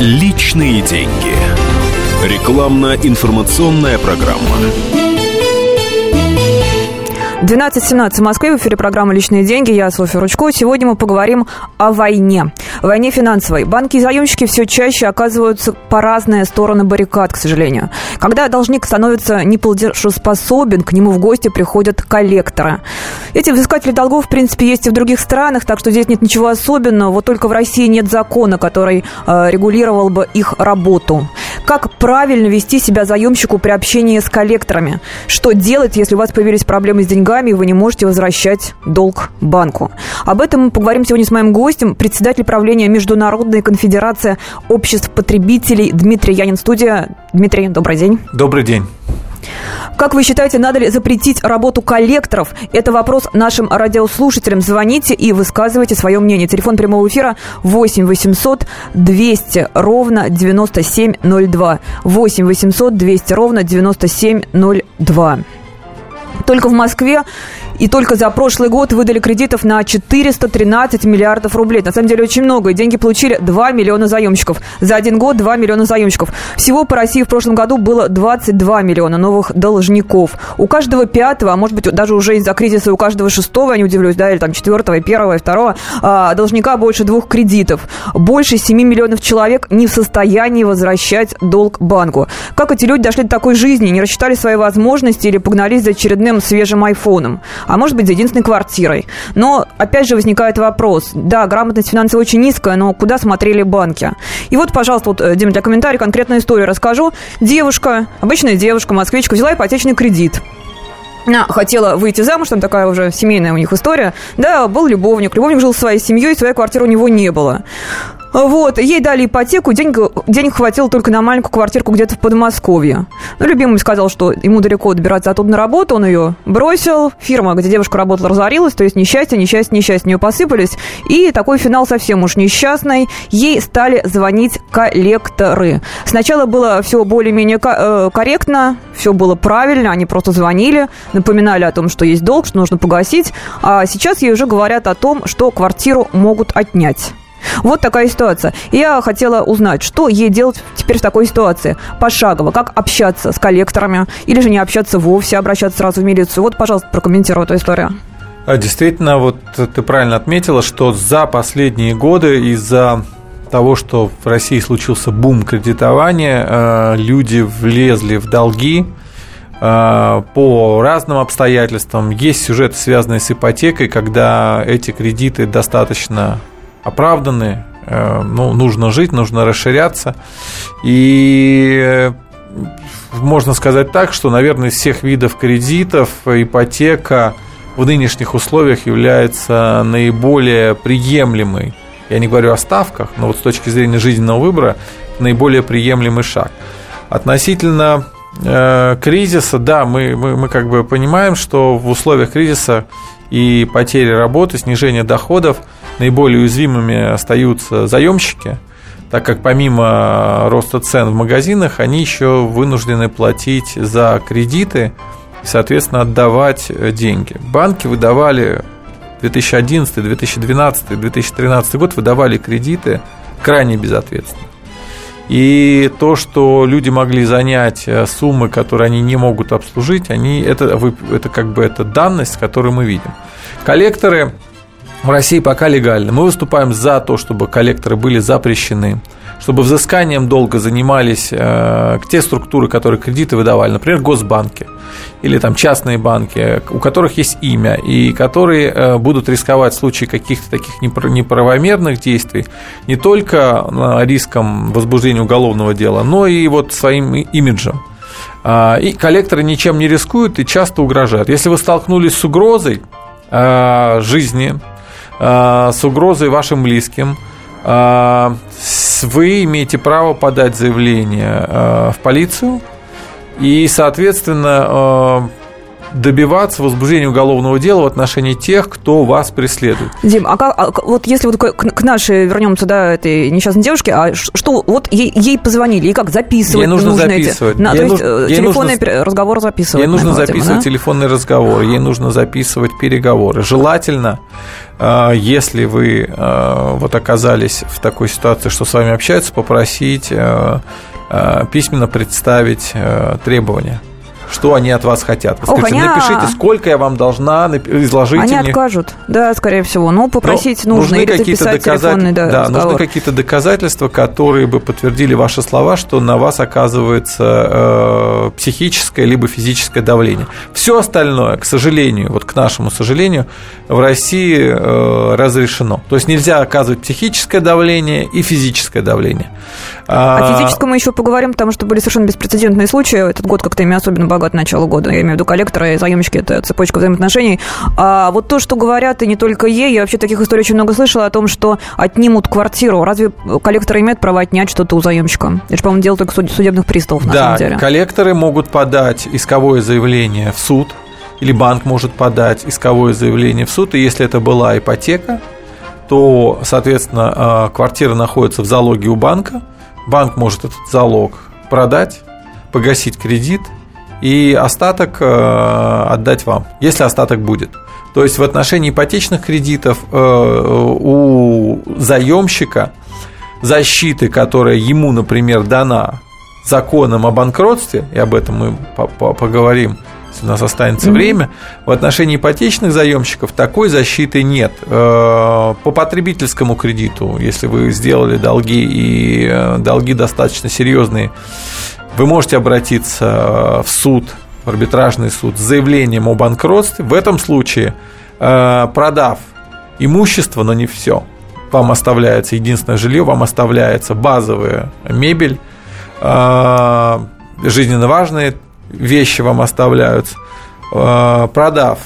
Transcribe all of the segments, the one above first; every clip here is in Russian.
Личные деньги. Рекламно-информационная программа. 12.17 в Москве, в эфире программа «Личные деньги». Я Софья Ручко. Сегодня мы поговорим о войне. Войне финансовой. Банки и заемщики все чаще оказываются по разные стороны баррикад, к сожалению. Когда должник становится неплатежеспособен, к нему в гости приходят коллекторы. Эти взыскатели долгов, в принципе, есть и в других странах, так что здесь нет ничего особенного. Вот только в России нет закона, который э, регулировал бы их работу. Как правильно вести себя заемщику при общении с коллекторами? Что делать, если у вас появились проблемы с деньгами? и вы не можете возвращать долг банку. Об этом мы поговорим сегодня с моим гостем, председатель правления Международной конфедерации обществ потребителей Дмитрий Янин. Студия. Дмитрий, добрый день. Добрый день. Как вы считаете, надо ли запретить работу коллекторов? Это вопрос нашим радиослушателям. Звоните и высказывайте свое мнение. Телефон прямого эфира 8 800 200 ровно 9702. 8 800 200 ровно 9702. Только в Москве и только за прошлый год выдали кредитов на 413 миллиардов рублей. На самом деле очень много. И деньги получили 2 миллиона заемщиков. За один год 2 миллиона заемщиков. Всего по России в прошлом году было 22 миллиона новых должников. У каждого пятого, а может быть даже уже из-за кризиса у каждого шестого, я не удивлюсь, да, или там четвертого, первого и второго, а, должника больше двух кредитов. Больше 7 миллионов человек не в состоянии возвращать долг банку. Как эти люди дошли до такой жизни, не рассчитали свои возможности или погнались за очередным свежим айфоном? А может быть, за единственной квартирой. Но, опять же, возникает вопрос. Да, грамотность финансовая очень низкая, но куда смотрели банки? И вот, пожалуйста, вот, э, Дима, для комментариев конкретную историю расскажу. Девушка, обычная девушка, москвичка, взяла ипотечный кредит хотела выйти замуж, там такая уже семейная у них история. Да, был любовник. Любовник жил своей семьей, своей квартиры у него не было. Вот, ей дали ипотеку, денег, денег хватило только на маленькую квартирку где-то в Подмосковье. Ну, любимый сказал, что ему далеко добираться оттуда на работу, он ее бросил. Фирма, где девушка работала, разорилась, то есть несчастье, несчастье, несчастье нее посыпались. И такой финал совсем уж несчастный. Ей стали звонить коллекторы. Сначала было все более-менее э, корректно, все было правильно, они просто звонили, напоминали о том, что есть долг, что нужно погасить. А сейчас ей уже говорят о том, что квартиру могут отнять. Вот такая ситуация. Я хотела узнать, что ей делать теперь в такой ситуации? Пошагово, как общаться с коллекторами, или же не общаться вовсе, обращаться сразу в милицию. Вот, пожалуйста, прокомментируй эту историю. А, действительно, вот ты правильно отметила, что за последние годы из-за того, что в России случился бум кредитования, э, люди влезли в долги э, по разным обстоятельствам. Есть сюжеты, связанные с ипотекой, когда эти кредиты достаточно оправданы, э, ну, нужно жить, нужно расширяться. И э, можно сказать так, что, наверное, из всех видов кредитов ипотека в нынешних условиях является наиболее приемлемой. Я не говорю о ставках, но вот с точки зрения жизненного выбора наиболее приемлемый шаг. Относительно э, кризиса, да, мы, мы, мы как бы понимаем, что в условиях кризиса и потери работы, снижения доходов – наиболее уязвимыми остаются заемщики, так как помимо роста цен в магазинах, они еще вынуждены платить за кредиты и, соответственно, отдавать деньги. Банки выдавали 2011, 2012, 2013 год выдавали кредиты крайне безответственно. И то, что люди могли занять э, суммы, которые они не могут обслужить, они, это, это как бы это данность, которую мы видим. Коллекторы в России пока легально. Мы выступаем за то, чтобы коллекторы были запрещены, чтобы взысканием долга занимались э, те структуры, которые кредиты выдавали, например, госбанки или там частные банки, у которых есть имя, и которые э, будут рисковать в случае каких-то таких неправомерных действий не только э, риском возбуждения уголовного дела, но и вот своим имиджем. А, и коллекторы ничем не рискуют и часто угрожают. Если вы столкнулись с угрозой э, жизни, с угрозой вашим близким, э, вы имеете право подать заявление э, в полицию, и, соответственно, добиваться возбуждения уголовного дела в отношении тех, кто вас преследует. Дим, а, как, а вот если вот к, к нашей вернемся, да, этой несчастной девушке, а что, вот ей, ей позвонили, и как записывать ей нужно, нужно записывать. Эти, на, ей то нужно, есть ей телефонный нужно, разговор записывать. Ей нужно записывать да? телефонный разговор, ей нужно записывать переговоры. Желательно, э, если вы э, вот оказались в такой ситуации, что с вами общаются, попросить э, письменно представить требования что они от вас хотят. Вы Ох, они... напишите, сколько я вам должна, изложить. Они мне. откажут, да, скорее всего. Ну, попросить Но нужно, нужны или какие-то доказательства. Да, да нужны какие-то доказательства, которые бы подтвердили ваши слова, что на вас оказывается э, психическое либо физическое давление. Все остальное, к сожалению, вот к нашему сожалению, в России э, разрешено. То есть нельзя оказывать психическое давление и физическое давление. А, О физическом мы еще поговорим, потому что были совершенно беспрецедентные случаи. Этот год как-то ими особенно богат начало года. Я имею в виду коллекторы и заемщики, это цепочка взаимоотношений. А вот то, что говорят, и не только ей, я вообще таких историй очень много слышала о том, что отнимут квартиру. Разве коллекторы имеют право отнять что-то у заемщика? Это же, по-моему, дело только судебных приставов, на да, самом деле. коллекторы могут подать исковое заявление в суд, или банк может подать исковое заявление в суд, и если это была ипотека, то, соответственно, а, квартира находится в залоге у банка, банк может этот залог продать, погасить кредит и остаток э, отдать вам, если остаток будет. То есть в отношении ипотечных кредитов э, у заемщика защиты, которая ему, например, дана законом о банкротстве, и об этом мы поговорим, у нас останется mm-hmm. время, в отношении ипотечных заемщиков такой защиты нет. Э, по потребительскому кредиту, если вы сделали долги и э, долги достаточно серьезные, вы можете обратиться э, в суд, в арбитражный суд с заявлением о банкротстве. В этом случае, продав имущество, но не все, вам оставляется единственное жилье, вам оставляется базовая мебель, жизненно важные вещи вам оставляются, э, продав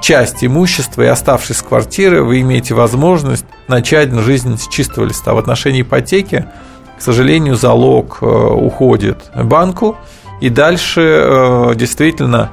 часть имущества и оставшись с квартиры, вы имеете возможность начать жизнь с чистого листа. В отношении ипотеки, к сожалению, залог э, уходит банку, и дальше э, действительно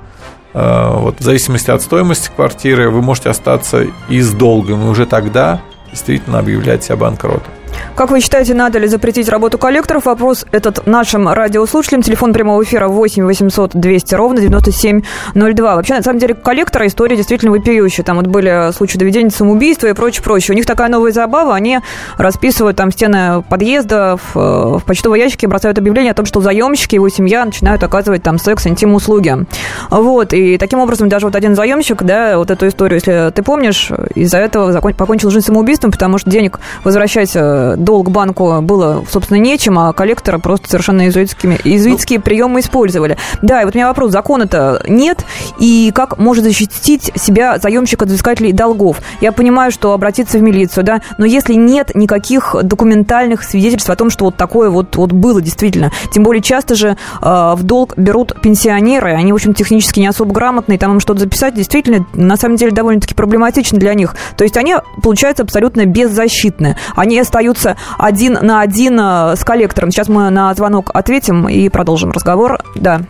вот в зависимости от стоимости квартиры вы можете остаться и с долгом, и уже тогда действительно объявлять себя банкротом. Как вы считаете, надо ли запретить работу коллекторов? Вопрос этот нашим радиослушателям. Телефон прямого эфира 8 800 200 ровно 9702. Вообще, на самом деле, коллектора история действительно вопиющая. Там вот были случаи доведения самоубийства и прочее, прочее. У них такая новая забава. Они расписывают там стены подъезда, в, э, в почтовые ящики бросают объявление о том, что заемщики, его семья начинают оказывать там секс, интим-услуги. Вот. И таким образом даже вот один заемщик, да, вот эту историю, если ты помнишь, из-за этого покончил жизнь самоубийством, потому что денег возвращать э, долг банку было, собственно, нечем, а коллектора просто совершенно иезуитскими, иезуитские ну, приемы использовали. Да, и вот у меня вопрос, закона-то нет, и как может защитить себя заемщик от взыскателей долгов? Я понимаю, что обратиться в милицию, да, но если нет никаких документальных свидетельств о том, что вот такое вот, вот было действительно, тем более часто же э, в долг берут пенсионеры, они, в общем, технически не особо грамотные, там им что-то записать действительно, на самом деле, довольно-таки проблематично для них. То есть они, получается, абсолютно беззащитны. Они остаются один на один э, с коллектором. Сейчас мы на звонок ответим и продолжим разговор. Да.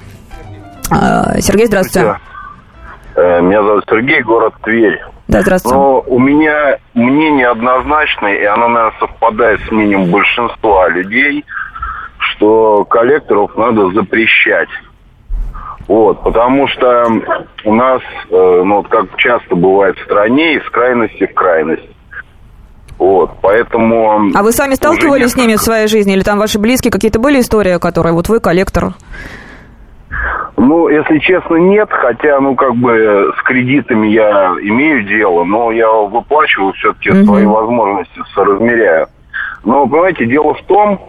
Э, Сергей, здравствуйте. Э, меня зовут Сергей, город Тверь. Да, здравствуйте. Но у меня мнение однозначное, и оно, наверное, совпадает с мнением большинства людей, что коллекторов надо запрещать. Вот, потому что у нас, ну вот как часто бывает в стране, из крайности в крайность. Вот, поэтому... А вы сами сталкивались с ними в своей жизни? Или там ваши близкие какие-то были истории, которые вот вы коллектор? Ну, если честно, нет, хотя, ну, как бы с кредитами я имею дело, но я выплачиваю все-таки угу. свои возможности, соразмеряю. Но, понимаете, дело в том,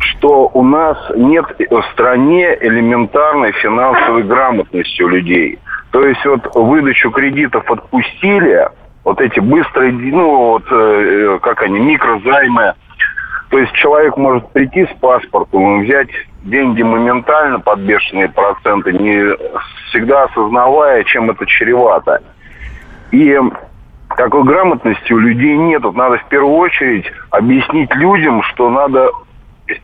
что у нас нет в стране элементарной финансовой грамотности у людей. То есть вот выдачу кредитов отпустили, вот эти быстрые, ну, вот, э, как они, микрозаймы. То есть человек может прийти с паспортом и взять деньги моментально под бешеные проценты, не всегда осознавая, чем это чревато. И такой грамотности у людей нет. Вот надо в первую очередь объяснить людям, что надо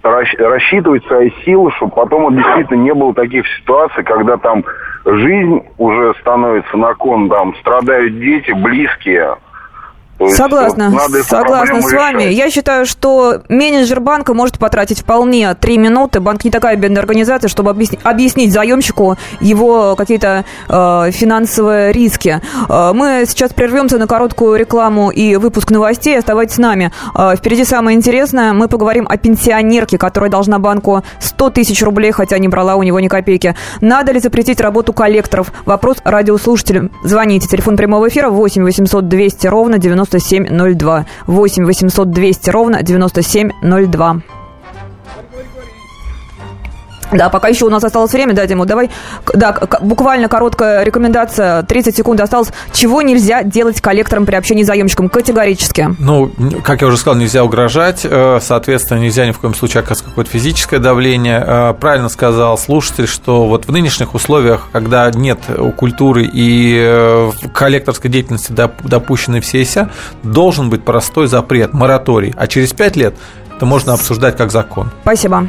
рассчитывать свои силы, чтобы потом вот действительно не было таких ситуаций, когда там жизнь уже становится на кон, там страдают дети, близкие. То согласна, вот, согласна с вами. Решать. Я считаю, что менеджер банка может потратить вполне три минуты. Банк не такая бедная организация, чтобы объяснить, объяснить заемщику его какие-то э, финансовые риски. Э, мы сейчас прервемся на короткую рекламу и выпуск новостей. Оставайтесь с нами. Э, впереди самое интересное. Мы поговорим о пенсионерке, которая должна банку 100 тысяч рублей, хотя не брала у него ни копейки. Надо ли запретить работу коллекторов? Вопрос радиослушателям. Звоните. Телефон прямого эфира 8 800 200 ровно 90 9702. 8 800 200 ровно 9702. Да, пока еще у нас осталось время, да, Дима, давай, да, буквально короткая рекомендация, 30 секунд осталось. Чего нельзя делать коллектором при общении с заемщиком? Категорически. Ну, как я уже сказал, нельзя угрожать, э, соответственно, нельзя ни в коем случае оказывать какое-то физическое давление. Э, правильно сказал слушатель, что вот в нынешних условиях, когда нет культуры и э, коллекторской деятельности допущены все и вся, должен быть простой запрет, мораторий, а через 5 лет это можно обсуждать как закон. Спасибо.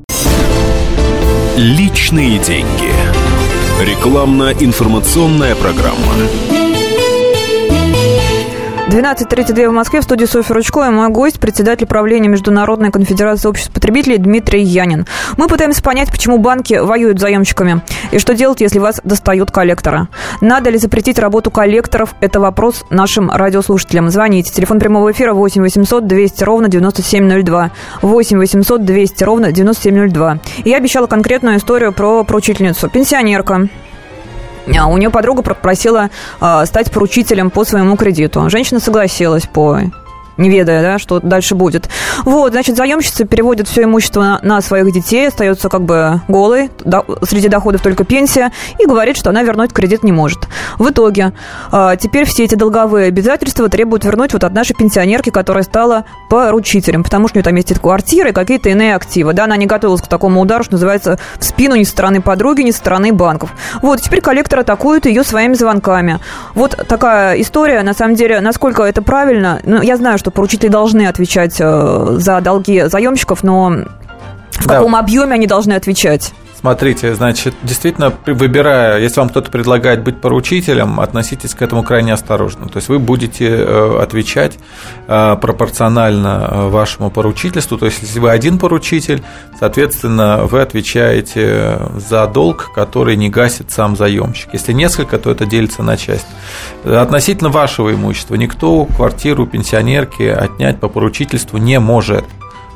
Личные деньги. Рекламно-информационная программа. 12.32 в Москве в студии Софья Ручко и мой гость, председатель правления Международной конфедерации обществ потребителей Дмитрий Янин. Мы пытаемся понять, почему банки воюют с заемщиками и что делать, если вас достают коллекторы. Надо ли запретить работу коллекторов? Это вопрос нашим радиослушателям. Звоните. Телефон прямого эфира 8 800 200 ровно 9702. 8 800 200 ровно 9702. И я обещала конкретную историю про поручительницу. Пенсионерка а у нее подруга попросила э, стать поручителем по своему кредиту. Женщина согласилась по не ведая, да, что дальше будет. Вот, значит, заемщица переводит все имущество на, на своих детей, остается как бы голой, до, среди доходов только пенсия, и говорит, что она вернуть кредит не может. В итоге э, теперь все эти долговые обязательства требуют вернуть вот от нашей пенсионерки, которая стала поручителем, потому что у нее там есть квартира и какие-то иные активы. Да, она не готовилась к такому удару, что называется, в спину ни со стороны подруги, ни со стороны банков. Вот, теперь коллектор атакует ее своими звонками. Вот такая история, на самом деле, насколько это правильно, ну, я знаю, что поручители должны отвечать э, за долги заемщиков, но в каком да. объеме они должны отвечать? Смотрите, значит, действительно, выбирая, если вам кто-то предлагает быть поручителем, относитесь к этому крайне осторожно. То есть вы будете э, отвечать э, пропорционально э, вашему поручительству. То есть если вы один поручитель, соответственно, вы отвечаете за долг, который не гасит сам заемщик. Если несколько, то это делится на часть. Относительно вашего имущества никто квартиру пенсионерки отнять по поручительству не может.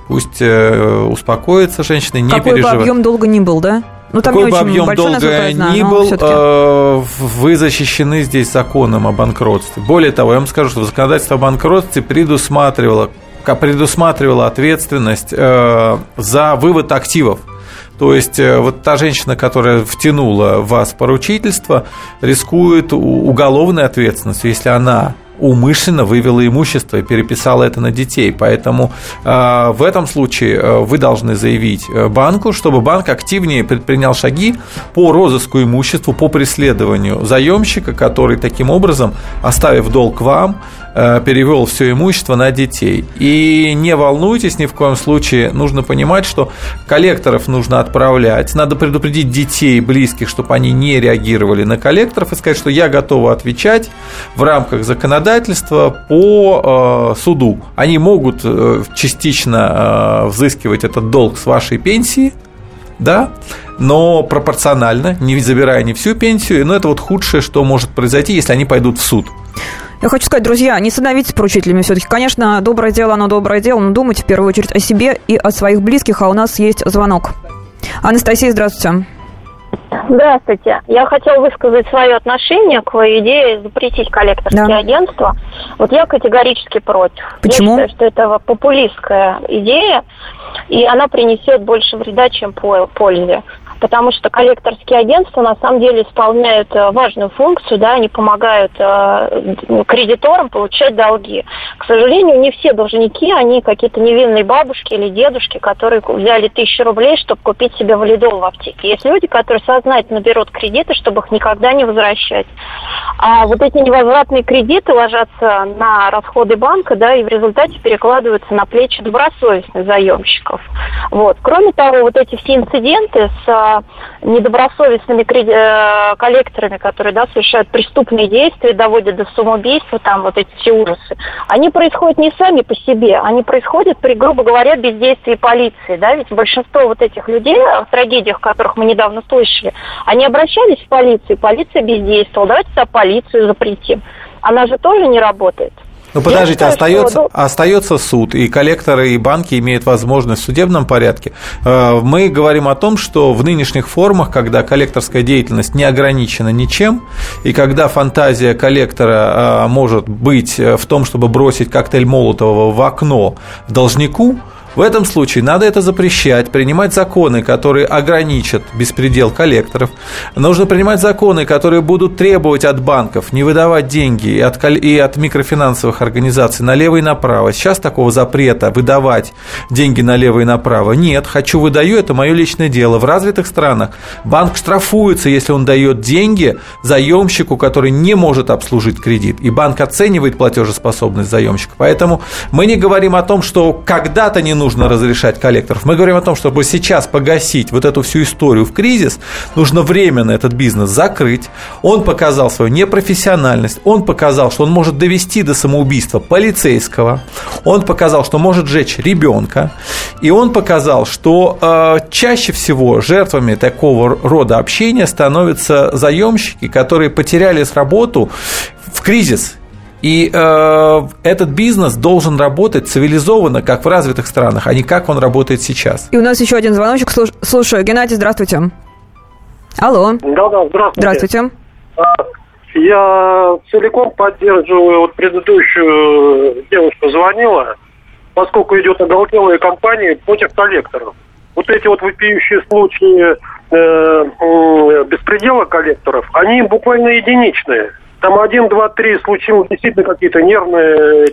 Пусть э, успокоится женщина, не Какой переживает. бы объем долга ни был, да? Ну, там Какой бы объем долга ни был, э, вы защищены здесь законом о банкротстве. Более того, я вам скажу, что законодательство о банкротстве предусматривало, предусматривало ответственность э, за вывод активов. То есть вот та женщина, которая втянула вас в поручительство, рискует уголовной ответственностью, если она умышленно вывела имущество и переписала это на детей. Поэтому э, в этом случае э, вы должны заявить э, банку, чтобы банк активнее предпринял шаги по розыску имущества, по преследованию заемщика, который таким образом, оставив долг вам, перевел все имущество на детей. И не волнуйтесь ни в коем случае, нужно понимать, что коллекторов нужно отправлять, надо предупредить детей, близких, чтобы они не реагировали на коллекторов и сказать, что я готова отвечать в рамках законодательства по э, суду. Они могут э, частично э, взыскивать этот долг с вашей пенсии, да, но пропорционально, не забирая не всю пенсию, но это вот худшее, что может произойти, если они пойдут в суд. Я хочу сказать, друзья, не становитесь поручителями все-таки. Конечно, доброе дело, оно доброе дело, но думайте в первую очередь о себе и о своих близких, а у нас есть звонок. Анастасия, здравствуйте. Здравствуйте. Я хотела высказать свое отношение к идее запретить коллекторские да. агентства. Вот я категорически против. Почему? Я считаю, что это популистская идея, и она принесет больше вреда, чем пользы потому что коллекторские агентства на самом деле исполняют э, важную функцию, да, они помогают э, кредиторам получать долги. К сожалению, не все должники, они какие-то невинные бабушки или дедушки, которые взяли тысячу рублей, чтобы купить себе валидол в аптеке. Есть люди, которые сознательно берут кредиты, чтобы их никогда не возвращать. А вот эти невозвратные кредиты ложатся на расходы банка, да, и в результате перекладываются на плечи добросовестных заемщиков. Вот. Кроме того, вот эти все инциденты с недобросовестными э, коллекторами, которые да, совершают преступные действия, доводят до самоубийства, там вот эти все ужасы, они происходят не сами по себе, они происходят при, грубо говоря, бездействии полиции. Да? Ведь большинство вот этих людей, в трагедиях, которых мы недавно слышали, они обращались в полицию, полиция бездействовала. Давайте тогда полицию запретим. Она же тоже не работает. Ну подождите, считаю, остается, что... остается суд, и коллекторы, и банки имеют возможность в судебном порядке. Э, мы говорим о том, что в нынешних формах, когда коллекторская деятельность не ограничена ничем, и когда фантазия коллектора э, может быть в том, чтобы бросить коктейль Молотова в окно должнику, в этом случае надо это запрещать, принимать законы, которые ограничат беспредел коллекторов. Нужно принимать законы, которые будут требовать от банков не выдавать деньги и от, и от микрофинансовых организаций налево и направо. Сейчас такого запрета выдавать деньги налево и направо нет. Хочу выдаю, это мое личное дело. В развитых странах банк штрафуется, если он дает деньги заемщику, который не может обслужить кредит. И банк оценивает платежеспособность заемщика. Поэтому мы не говорим о том, что когда-то не нужно нужно разрешать коллекторов. Мы говорим о том, чтобы сейчас погасить вот эту всю историю в кризис, нужно временно этот бизнес закрыть. Он показал свою непрофессиональность, он показал, что он может довести до самоубийства полицейского, он показал, что может жечь ребенка, и он показал, что э, чаще всего жертвами такого рода общения становятся заемщики, которые потеряли работу в кризис и э, этот бизнес должен работать цивилизованно, как в развитых странах, а не как он работает сейчас. И у нас еще один звоночек. Слушаю. Геннадий, здравствуйте. Алло. Да-да, здравствуйте. Здравствуйте. А, я целиком поддерживаю вот предыдущую девушку звонила, поскольку идет оголтелая кампания против коллекторов. Вот эти вот вопиющие случаи э, э, беспредела коллекторов, они буквально единичные. Там один, два, три случилось действительно какие-то нервные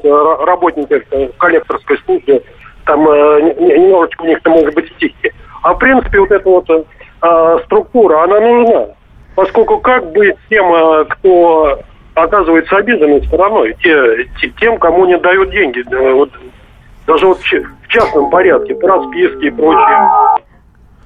работники в коллекторской службе. Там э, немножечко у них там может быть стихи. А в принципе вот эта вот э, структура, она нужна. Поскольку как быть тем, э, кто оказывается обязанной стороной, те, те, тем, кому не дают деньги, вот, даже вот в частном порядке, по расписке и прочее.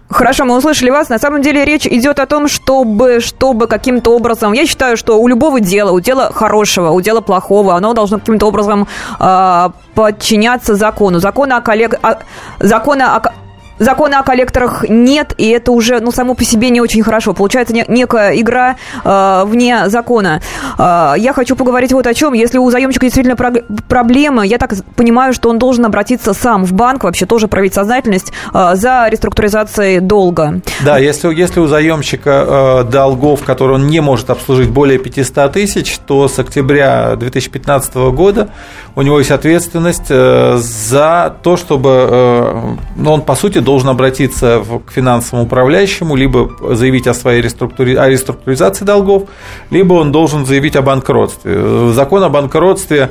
Хорошо, мы услышали вас. На самом деле речь идет о том, чтобы, чтобы каким-то образом... Я считаю, что у любого дела, у дела хорошего, у дела плохого, оно должно каким-то образом э, подчиняться закону. Закона о коллег... О... Закона о Закона о коллекторах нет, и это уже, ну, само по себе не очень хорошо. Получается не, некая игра э, вне закона. Э, я хочу поговорить вот о чем. Если у заемщика действительно про- проблемы, я так понимаю, что он должен обратиться сам в банк, вообще тоже проявить сознательность э, за реструктуризацией долга. Да, если, если у заемщика э, долгов, которые он не может обслужить более 500 тысяч, то с октября 2015 года у него есть ответственность э, за то, чтобы, э, ну, он, по сути, должен обратиться к финансовому управляющему, либо заявить о своей реструктури... о реструктуризации долгов, либо он должен заявить о банкротстве. Закон о банкротстве,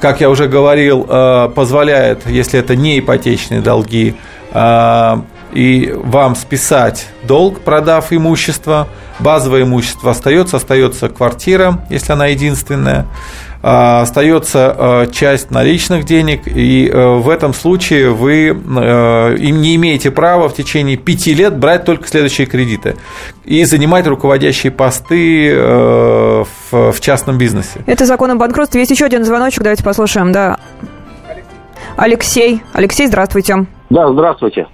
как я уже говорил, э, позволяет, если это не ипотечные долги, и вам списать долг, продав имущество. Базовое имущество остается, остается квартира, если она единственная. А, остается а, часть наличных денег, и э, в этом случае вы э, не имеете права в течение пяти лет брать только следующие кредиты и занимать руководящие посты в частном бизнесе. Это закон о банкротстве. Есть еще один звоночек, давайте послушаем, да. Алексей. Алексей, здравствуйте. Да, здравствуйте.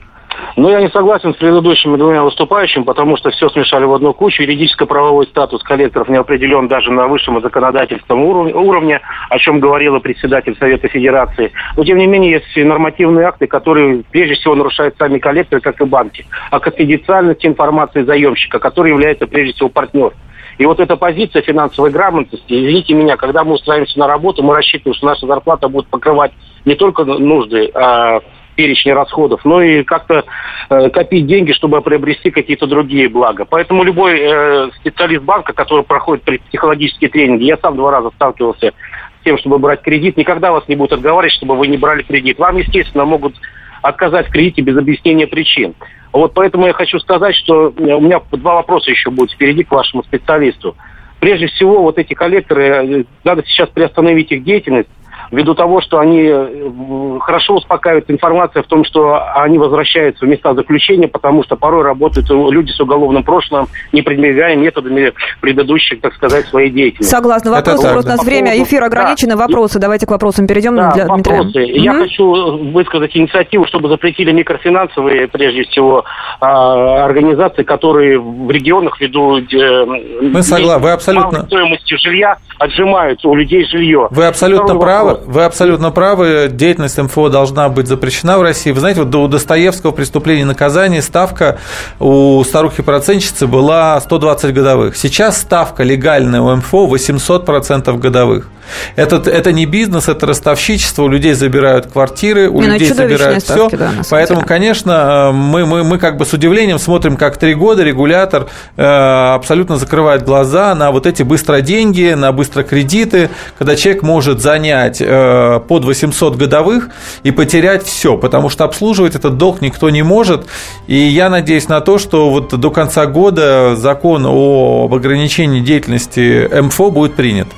Но я не согласен с предыдущими двумя выступающими, потому что все смешали в одну кучу. Юридическо-правовой статус коллекторов не определен даже на высшем законодательством уровне, о чем говорила председатель Совета Федерации. Но, тем не менее, есть нормативные акты, которые прежде всего нарушают сами коллекторы, как и банки. О конфиденциальности информации заемщика, который является прежде всего партнером. И вот эта позиция финансовой грамотности, извините меня, когда мы устраиваемся на работу, мы рассчитываем, что наша зарплата будет покрывать не только нужды а, перечня расходов, но и как-то э, копить деньги, чтобы приобрести какие-то другие блага. Поэтому любой э, специалист банка, который проходит психологические тренинги, я сам два раза сталкивался с тем, чтобы брать кредит, никогда вас не будет отговаривать, чтобы вы не брали кредит. Вам, естественно, могут отказать в кредите без объяснения причин. Вот поэтому я хочу сказать, что э, у меня два вопроса еще будут впереди к вашему специалисту. Прежде всего, вот эти коллекторы, надо сейчас приостановить их деятельность, ввиду того, что они э, хорошо успокаивают информация в том, что они возвращаются в места заключения, потому что порой работают люди с уголовным прошлым, не пренебрегая методами предыдущих, так сказать, своей деятельности. Согласна. Вопрос, Это просто у нас время, эфир ограничено. Да. Вопросы, давайте к вопросам перейдем. Да, для вопросы. Дмитрия. Я угу. хочу высказать инициативу, чтобы запретили микрофинансовые, прежде всего, а, организации, которые в регионах ввиду э, Мы согласны, вы абсолютно... стоимости жилья отжимают у людей жилье. Вы абсолютно правы вы абсолютно правы. Деятельность МФО должна быть запрещена в России. Вы знаете, вот у Достоевского преступления и наказания ставка у старухи-процентщицы была 120 годовых. Сейчас ставка легальная у МФО 800% годовых. Это, это не бизнес, это ростовщичество. У людей забирают квартиры, у не, ну, людей забирают все. Да, Поэтому, конечно, мы, мы, мы как бы с удивлением смотрим, как три года регулятор э, абсолютно закрывает глаза на вот эти быстро деньги, на быстро кредиты, когда человек может занять Э, под 800 годовых и потерять все, потому что обслуживать этот долг никто не может. И я надеюсь на то, что вот до конца года закон об ограничении деятельности МФО будет принят.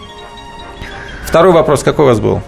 Второй вопрос какой у вас был?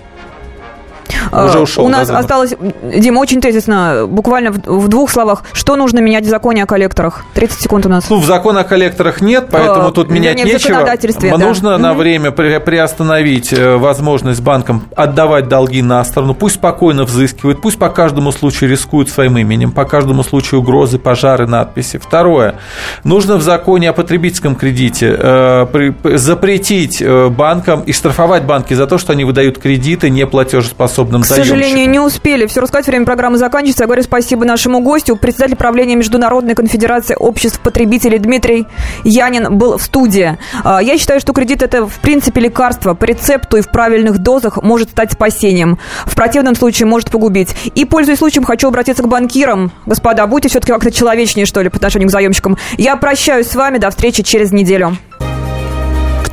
Уже ушел. У нас да, осталось, Дима, очень тезисно, буквально в, в двух словах, что нужно менять в законе о коллекторах? 30 секунд у нас. Ну, в законе о коллекторах нет, поэтому а, тут менять нет, нечего. Нужно на время при, приостановить э, возможность банкам отдавать долги на сторону, пусть спокойно взыскивают, пусть по каждому случаю рискуют своим именем, по каждому случаю угрозы, пожары, надписи. Второе. Нужно в законе о потребительском кредите э, при, запретить э, банкам и штрафовать банки за то, что они выдают кредиты неплатежеспособным к сожалению, не успели все рассказать. Время программы заканчивается. Я говорю спасибо нашему гостю. Председатель правления Международной конфедерации обществ потребителей Дмитрий Янин был в студии. А, я считаю, что кредит – это, в принципе, лекарство. По рецепту и в правильных дозах может стать спасением. В противном случае может погубить. И, пользуясь случаем, хочу обратиться к банкирам. Господа, будьте все-таки как-то человечнее, что ли, по отношению к заемщикам. Я прощаюсь с вами. До встречи через неделю.